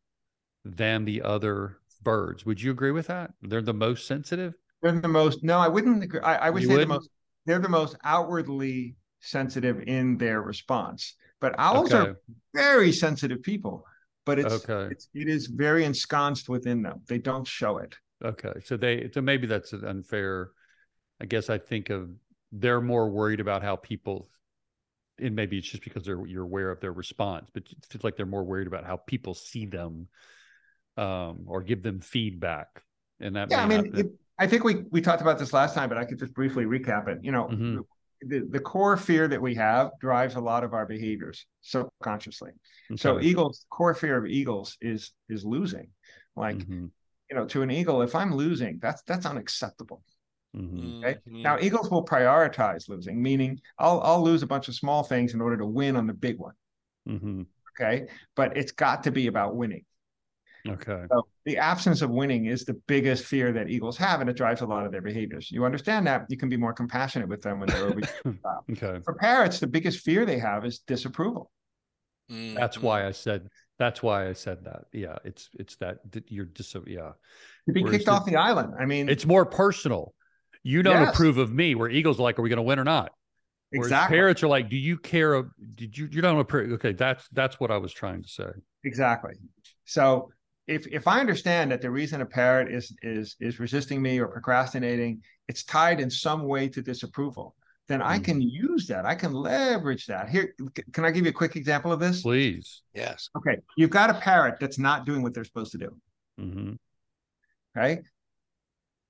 than the other birds. Would you agree with that? They're the most sensitive. They're the most. No, I wouldn't agree. I, I would You say the wouldn't? most. They're the most outwardly sensitive in their response. But owls Okay. are very sensitive people. But it's, Okay. it's it is very ensconced within them. They don't show it. Okay, so they so maybe that's an unfair. I guess I think of they're more worried about how people and maybe it's just because they're you're aware of their response, but it feels like they're more worried about how people see them um, or give them feedback. And that yeah, I mean, it, I think we we talked about this last time, but I could just briefly recap it. You know, mm-hmm. The, the core fear that we have drives a lot of our behaviors subconsciously. Okay. So eagles, core fear of eagles is is losing. Like, mm-hmm. you know, to an eagle, if I'm losing, that's that's unacceptable. Mm-hmm. Okay. Mm-hmm. Now Eagles will prioritize losing, meaning I'll I'll lose a bunch of small things in order to win on the big one. Mm-hmm. Okay. But it's got to be about winning. Okay. So the absence of winning is the biggest fear that Eagles have, and it drives a lot of their behaviors. You understand that you can be more compassionate with them when they're over. okay. For parrots, the biggest fear they have is disapproval. That's mm-hmm. why I said. That's why I said that. Yeah, it's it's that you're just yeah. To be Whereas kicked off the island. I mean, it's more personal. You don't yes. approve of me. Where Eagles are like, are we going to win or not? Whereas exactly. Parrots are like, do you care? Did you? You don't approve? Okay, that's that's what I was trying to say. Exactly. So if if I understand that the reason a parrot is is is resisting me or procrastinating, it's tied in some way to disapproval, then mm-hmm. I can use that. I can leverage that. Here, can I give you a quick example of this? Please. Yes. Okay. You've got a parrot that's not doing what they're supposed to do. Mm-hmm. Right.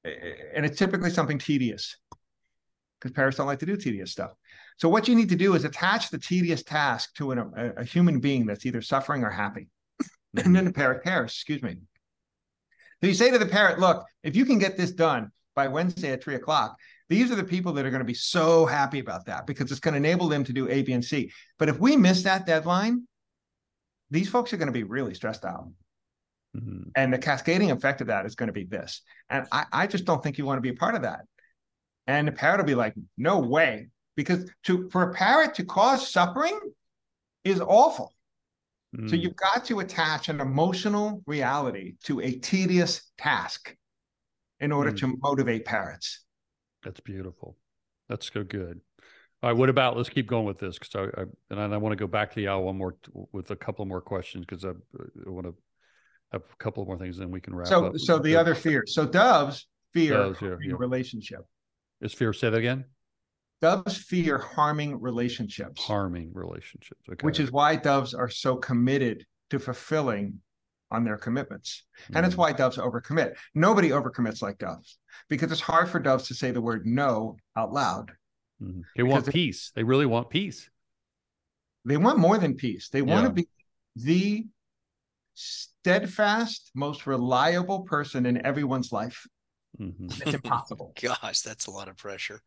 And it's typically something tedious because parrots don't like to do tedious stuff. So what you need to do is attach the tedious task to an, a, a human being that's either suffering or happy and then the parrot cares, excuse me. So you say to the parrot, look, if you can get this done by Wednesday at three o'clock, these are the people that are going to be so happy about that because it's going to enable them to do A, B, and C. But if we miss that deadline, these folks are going to be really stressed out. Mm-hmm. And the cascading effect of that is going to be this. And I, I just don't think you want to be a part of that. And the parrot will be like, no way. Because to for a parrot to cause suffering is awful. Mm. So you've got to attach an emotional reality to a tedious task in order mm. to motivate parrots. That's beautiful. That's so good. All right, what about let's keep going with this because I, I, and I want to go back to the owl one more with a couple more questions because I, I, want to have a couple more things, then we can wrap so, up. So the other fear. So doves fear doves, yeah, yeah. relationship. Is fear? Say that again. Doves fear harming relationships. Harming relationships. Okay. Which is why doves are so committed to fulfilling on their commitments. And mm. it's why doves overcommit. Nobody overcommits like doves because it's hard for doves to say the word no out loud. Mm. They want peace. They really want peace. They want more than peace. They want to be the steadfast, most reliable person in everyone's life. Mm-hmm. It's impossible. Gosh, that's a lot of pressure.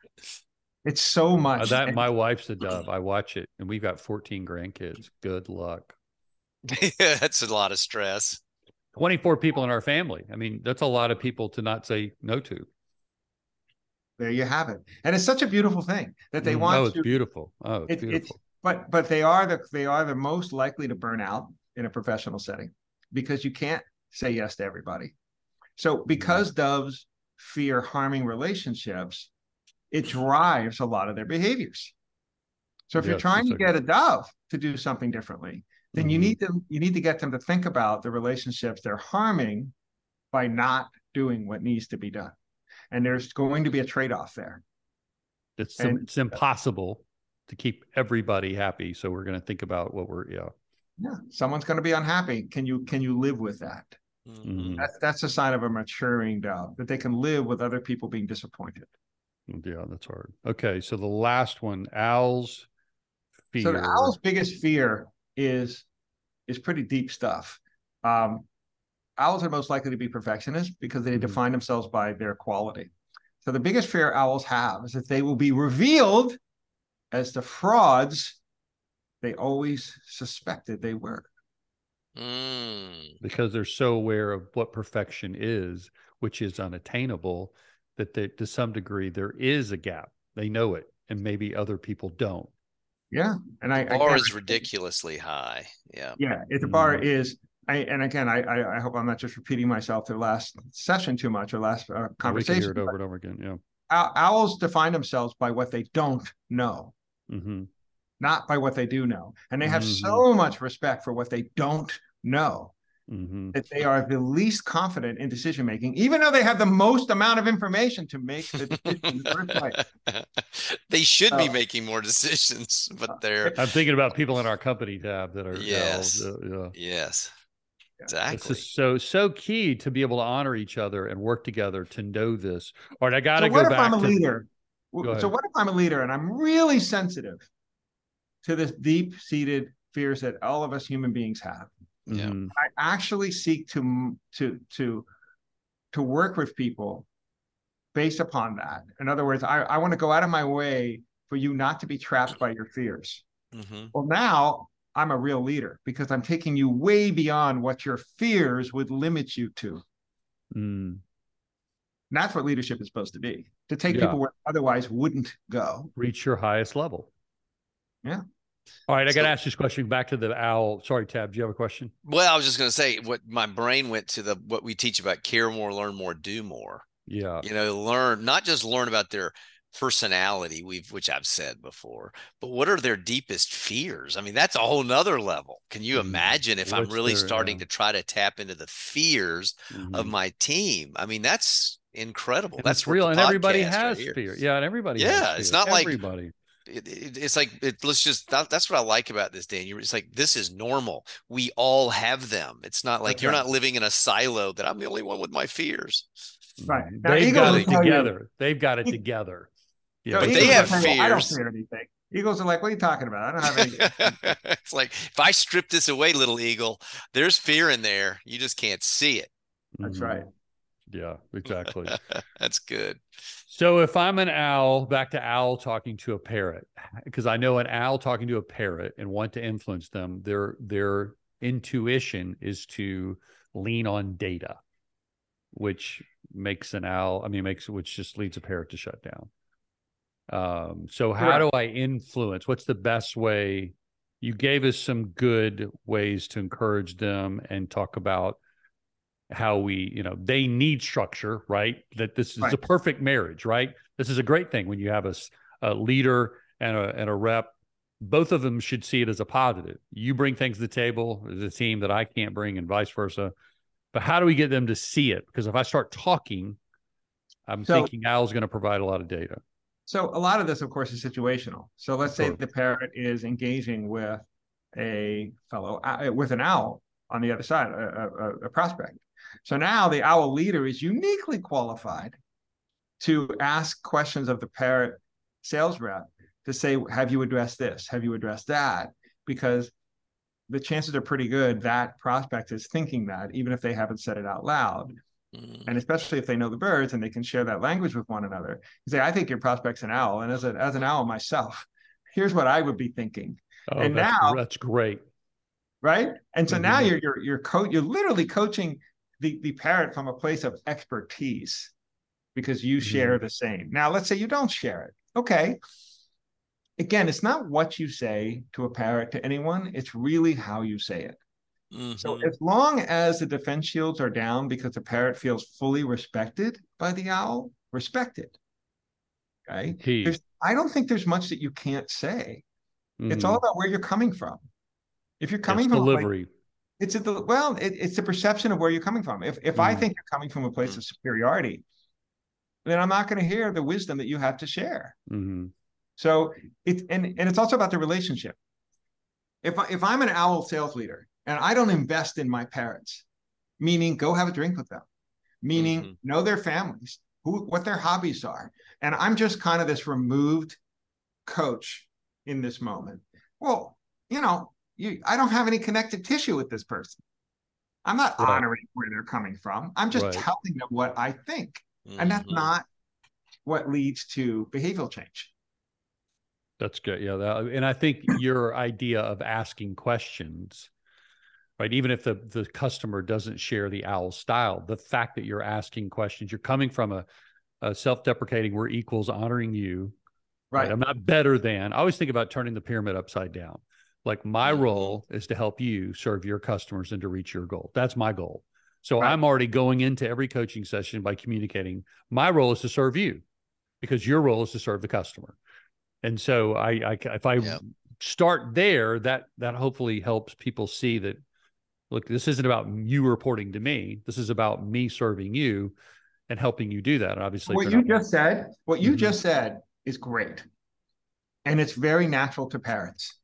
It's so much. Uh, that and, my wife's a dove. I watch it, and we've got 14 grandkids. Good luck. yeah, that's a lot of stress. 24 people in our family. I mean, that's a lot of people to not say no to. There you have it, and it's such a beautiful thing that they mm, want. Oh, it's to, beautiful. Oh, it's it, beautiful. It's, but but they are the they are the most likely to burn out in a professional setting because you can't say yes to everybody. So because doves fear harming relationships, it drives a lot of their behaviors. So if yes, you're trying to get a dove to do something differently, then mm-hmm. you need to you need to get them to think about the relationships they're harming by not doing what needs to be done. And there's going to be a trade-off there. It's and, it's impossible to keep everybody happy. So we're going to think about what we're yeah. Yeah, someone's going to be unhappy. Can you can you live with that? Mm-hmm. That's that's a sign of a maturing dove that they can live with other people being disappointed. Yeah, that's hard. Okay, so the last one, owls fear. So the owl's biggest fear is is pretty deep stuff. Um, owls are most likely to be perfectionists because they mm-hmm. define themselves by their quality. So the biggest fear owls have is that they will be revealed as the frauds they always suspected they were. Mm. Because they're so aware of what perfection is, which is unattainable, that they, to some degree there is a gap. They know it, and maybe other people don't. Yeah, and I the bar I, is ridiculously high. Yeah, yeah. If the bar mm. is, I and again, I I hope I'm not just repeating myself the last session too much or last uh, conversation. hear it over and over again. Yeah. Owls define themselves by what they don't know, mm-hmm. not by what they do know, and they have mm-hmm. so much respect for what they don't know Mhm. that they are the least confident in decision making, even though they have the most amount of information to make the decision in the first place. they should be Oh. making more decisions, Uh, but they're I'm thinking about people in our company tab that are now, Yes. uh, yeah. yes, Yeah. It's exactly. just so so key to be able to honor each other and work together to know this. All right, I got to So what go if back I'm a to leader? Go So ahead. what if I'm a leader and I'm really sensitive to this deep seated fears that all of us human beings have? Yeah. Mhm. I actually seek to to to to work with people based upon that. In other words, I, I want to go out of my way for you not to be trapped by your fears. hmm Well, now I'm a real leader because I'm taking you way beyond what your fears would limit you to. Mm. That's what leadership is supposed to be to take Yeah. people where otherwise wouldn't go. reach your highest level. Yeah. All right, I got to ask this question back to the owl. Sorry, Tab. Do you have a question? Well, I was just going to say what my brain went to the what we teach about care more, learn more, do more. Yeah. You know, learn not just learn about their personality, we've which I've said before, but what are their deepest fears? I mean, that's a whole nother level. Can you Mm. imagine if I'm really their, starting yeah. to try to tap into the fears of Mhm. my team? I mean, that's incredible. And that's real, and everybody has fear. Yeah, and everybody. Yeah, has it's not like- everybody. It, it- it's like it, let's just that, that's what I like about this, Dan. You're, it's like this is normal. We all have them. It's not like That's you're not living in a silo that I'm the only one with my fears. Right. Now, They've Eagles got will it tell you- together. They've got it E- together. Yeah, So But they Eagles will have tell you, I don't fears. fear anything. Eagles are like, what are you talking about? I don't have any. it's like if I strip this away, little eagle, there's fear in there. You just can't see it. That's right. Mm-hmm. Yeah, exactly. That's good. So if I'm an owl, back to owl talking to a parrot, because I know an owl talking to a parrot and want to influence them, their their intuition is to lean on data, which makes an owl, I mean, makes which just leads a parrot to shut down. Um, so how do I influence? What's the best way? You gave us some good ways to encourage them and talk about how we, you know, they need structure, right? That this is a Right. perfect marriage, right? This is a great thing when you have a leader and a and a rep. Both of them should see it as a positive. You bring things to the table as a team that I can't bring, and vice versa. But how do we get them to see it? Because if I start talking, I'm So- thinking Al's going to provide a lot of data. So a lot of this, of course, is situational. So let's say the parrot is engaging with a fellow uh, with an owl on the other side, a, a, a prospect. So now the owl leader is uniquely qualified to ask questions of the parrot sales rep to say, "Have you addressed this? Have you addressed that?" Because the chances are pretty good that prospect is thinking that, even if they haven't said it out loud Mm. and especially if they know the birds and they can share that language with one another. You say, I think your prospect's an owl, and as a as an owl myself, here's what I would be thinking, Oh, And that's, now- that's great. right? And so now Mhm. you're you're you're co- you're literally coaching the the parrot from a place of expertise because you share the same. Now, let's say you don't share it. Okay. Again, it's not what you say to a parrot to anyone; it's really how you say it. So Mhm. as long as the defense shields are down because the parrot feels fully respected by the owl, respect it. Okay. I don't think there's much that you can't say. It's Mhm. all about where you're coming from. If you're It's coming from a place- delivery. It's a well, it, it's the perception of where you're coming from. If if I Mm. think you're coming from a place of superiority, then I'm not going to hear the wisdom that you have to share. Mhm. So it's and and it's also about the relationship. If I, if I'm an owl sales leader and I don't invest in my parrots, meaning go have a drink with them, meaning Mhm. know their families, who what their hobbies are, and I'm just kind of this removed coach in this moment. Well, you know, you I don't have any connective tissue with this person. I'm not Right. honoring where they're coming from. I'm just Right. telling them what I think, and that's Mhm. not what leads to behavioral change. That's good. Yeah. That, and I think your idea of asking questions, right? Even if the, the customer doesn't share the owl style, the fact that you're asking questions, you're coming from a, a self deprecating, we're equals, honoring you. Right. I'm not better than. I always think about turning the pyramid upside down. Like my role is to help you serve your customers and to reach your goal. That's my goal. So Right. I'm already going into every coaching session by communicating my role is to serve you because your role is to serve the customer. And so I, I if I Yep. start there, that that hopefully helps people see that look, this isn't about you reporting to me. This is about me serving you and helping you do that. And obviously, what you just said, what you mm-hmm. just said is great. And it's very natural to parrots.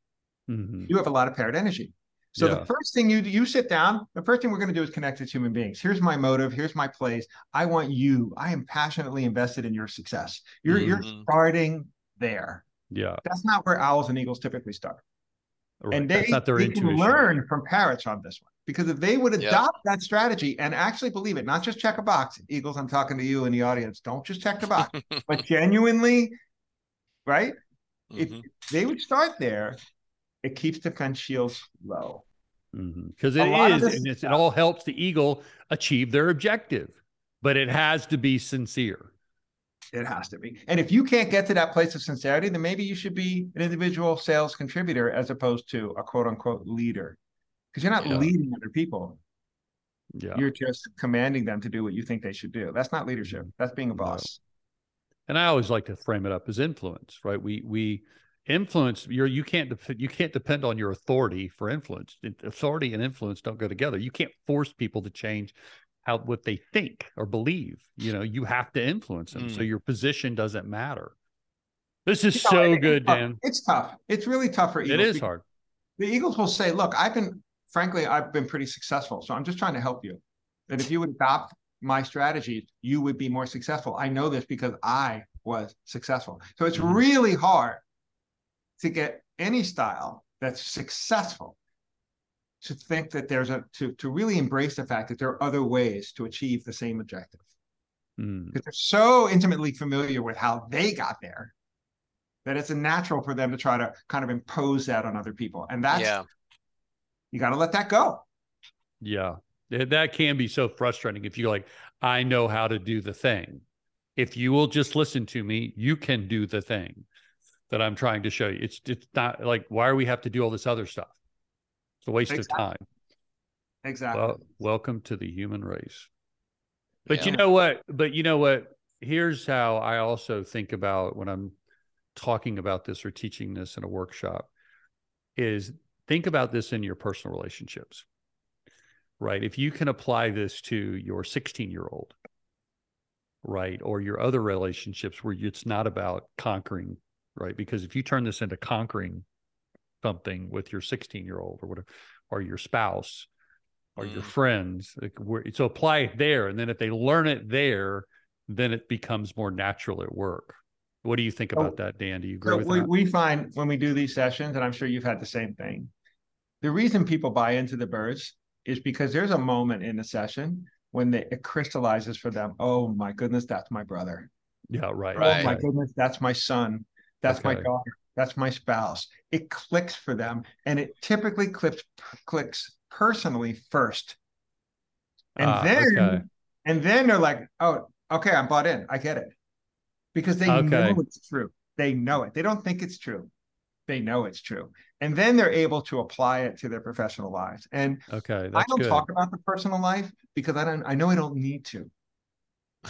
Mm-hmm. You have a lot of parrot energy. So yeah. the first thing you do, you sit down, the first thing we're going to do is connect as human beings. Here's my motive. Here's my place. I want you. I am passionately invested in your success. You're mm-hmm. you're starting there. Yeah. That's not where owls and eagles typically start. Right. And they, they can learn from parrots on this one because if they would adopt that strategy and actually believe it, not just check a box, Eagles, I'm talking to you in the audience, don't just check the box, but genuinely, right? Mm-hmm. If they would start there, it keeps defense shields low. Because mm-hmm. it is, and it all helps the eagle achieve their objective, but it has to be sincere. It has to be. And if you can't get to that place of sincerity, then maybe you should be an individual sales contributor as opposed to a quote unquote leader. Because you're not yeah. leading other people. Yeah. You're just commanding them to do what you think they should do. That's not leadership. Mm-hmm. That's being a boss. And I always like to frame it up as influence, right? We we influence you're you can't you can't depend on your authority for influence. Authority and influence don't go together. You can't force people to change how what they think or believe. You know, you have to influence them. Mm. So your position doesn't matter. This is you know, so good, Dan. It's tough. It's really tough for Eagles. It is hard. The Eagles will say, "Look, I've been, frankly, I've been pretty successful. So I'm just trying to help you. That if you would adopt my strategies, you would be more successful. I know this because I was successful. So it's mm. really hard to get any style that's successful to think that there's a to to really embrace the fact that there are other ways to achieve the same objective. Mm. because they're so intimately familiar with how they got there that it's a natural for them to try to kind of impose that on other people. And that's yeah. you got to let that go. Yeah. That can be so frustrating if you're like i know how to do the thing. If you will just listen to me you can do the thing that i'm trying to show you it's it's not like why do we have to do all this other stuff it's a waste exactly. of time. Exactly. Well, welcome to the human race. But yeah. you know what? But you know what? Here's how I also think about when I'm talking about this or teaching this in a workshop is think about this in your personal relationships. Right? If you can apply this to your 16 year old, right, or your other relationships where it's not about conquering, right? Because if you turn this into conquering something with your 16 year old or whatever, or your spouse or mm. your friends. So apply it there. And then if they learn it there, then it becomes more natural at work. What do you think about that, Dan? Do you agree so with we, that? We find when we do these sessions, and I'm sure you've had the same thing, the reason people buy into the birds is because there's a moment in the session when they, it crystallizes for them. Oh my goodness, that's my brother. Yeah, right. Oh my goodness, that's my son. That's okay. my daughter. That's my spouse. It clicks for them, and it typically clicks clicks personally first, and uh, then okay. and then they're like, "Oh, okay, I'm bought in. I get it," because they okay. know it's true. They know it. They don't think it's true. They know it's true, and then they're able to apply it to their professional lives. And okay, I don't good. talk about the personal life because I don't. I know I don't need to.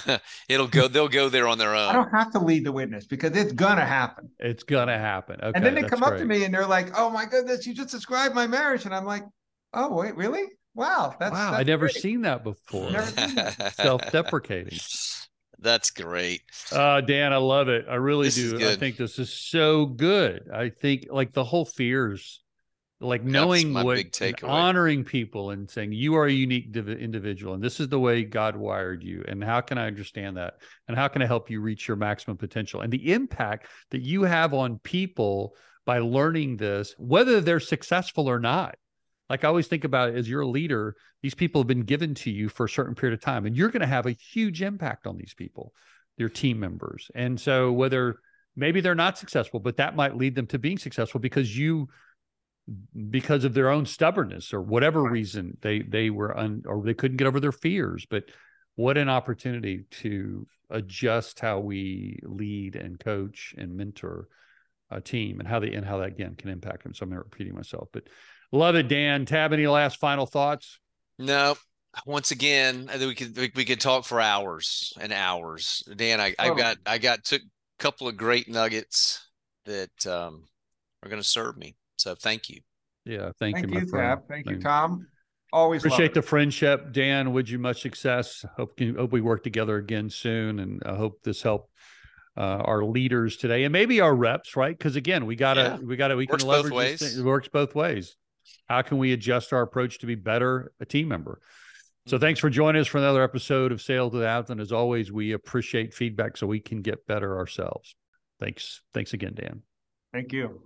It'll go. They'll go there on their own. I don't have to lead the witness because it's gonna happen. It's gonna happen. Okay, and then they come great. up to me and they're like, "Oh my goodness, you just described my marriage," and I'm like, "Oh wait, really? Wow, that's wow. That's I never great. seen that before. Self-deprecating. That's great. Uh, Dan, I love it. I really this do. I think this is so good. I think like the whole fears like knowing what honoring people and saying you are a unique div- individual and this is the way god wired you and how can i understand that? And how can i help you reach your maximum potential? And the impact that you have on people by learning this whether they're successful or not. Like i always think about it, as you're a leader these people have been given to you for a certain period of time and you're going to have a huge impact on these people your team members. And so whether maybe they're not successful but that might lead them to being successful because you because of their own stubbornness or whatever reason they they were un or they couldn't get over their fears. But what an opportunity to adjust how we lead and coach and mentor a team and how they and how that again can impact them. So i'm not repeating myself but love it dan. Tab any last final thoughts? No once again i think we could we could talk for hours and hours. Dan i, I got i got took a couple of great nuggets that um, are going to serve me so thank you. Yeah, thank, thank you, you Tab. Thank, thank you, Tom. Always appreciate the friendship, Dan. Would you much success? Hope hope we work together again soon, and I hope this helped uh, our leaders today and maybe our reps, right? Because again, we gotta yeah. we gotta we works can leverage both ways. It works both ways. How can we adjust our approach to be better a team member? So thanks for joining us for another episode of Sales to Thousand. As always, we appreciate feedback so we can get better ourselves. Thanks. Thanks again, Dan. Thank you.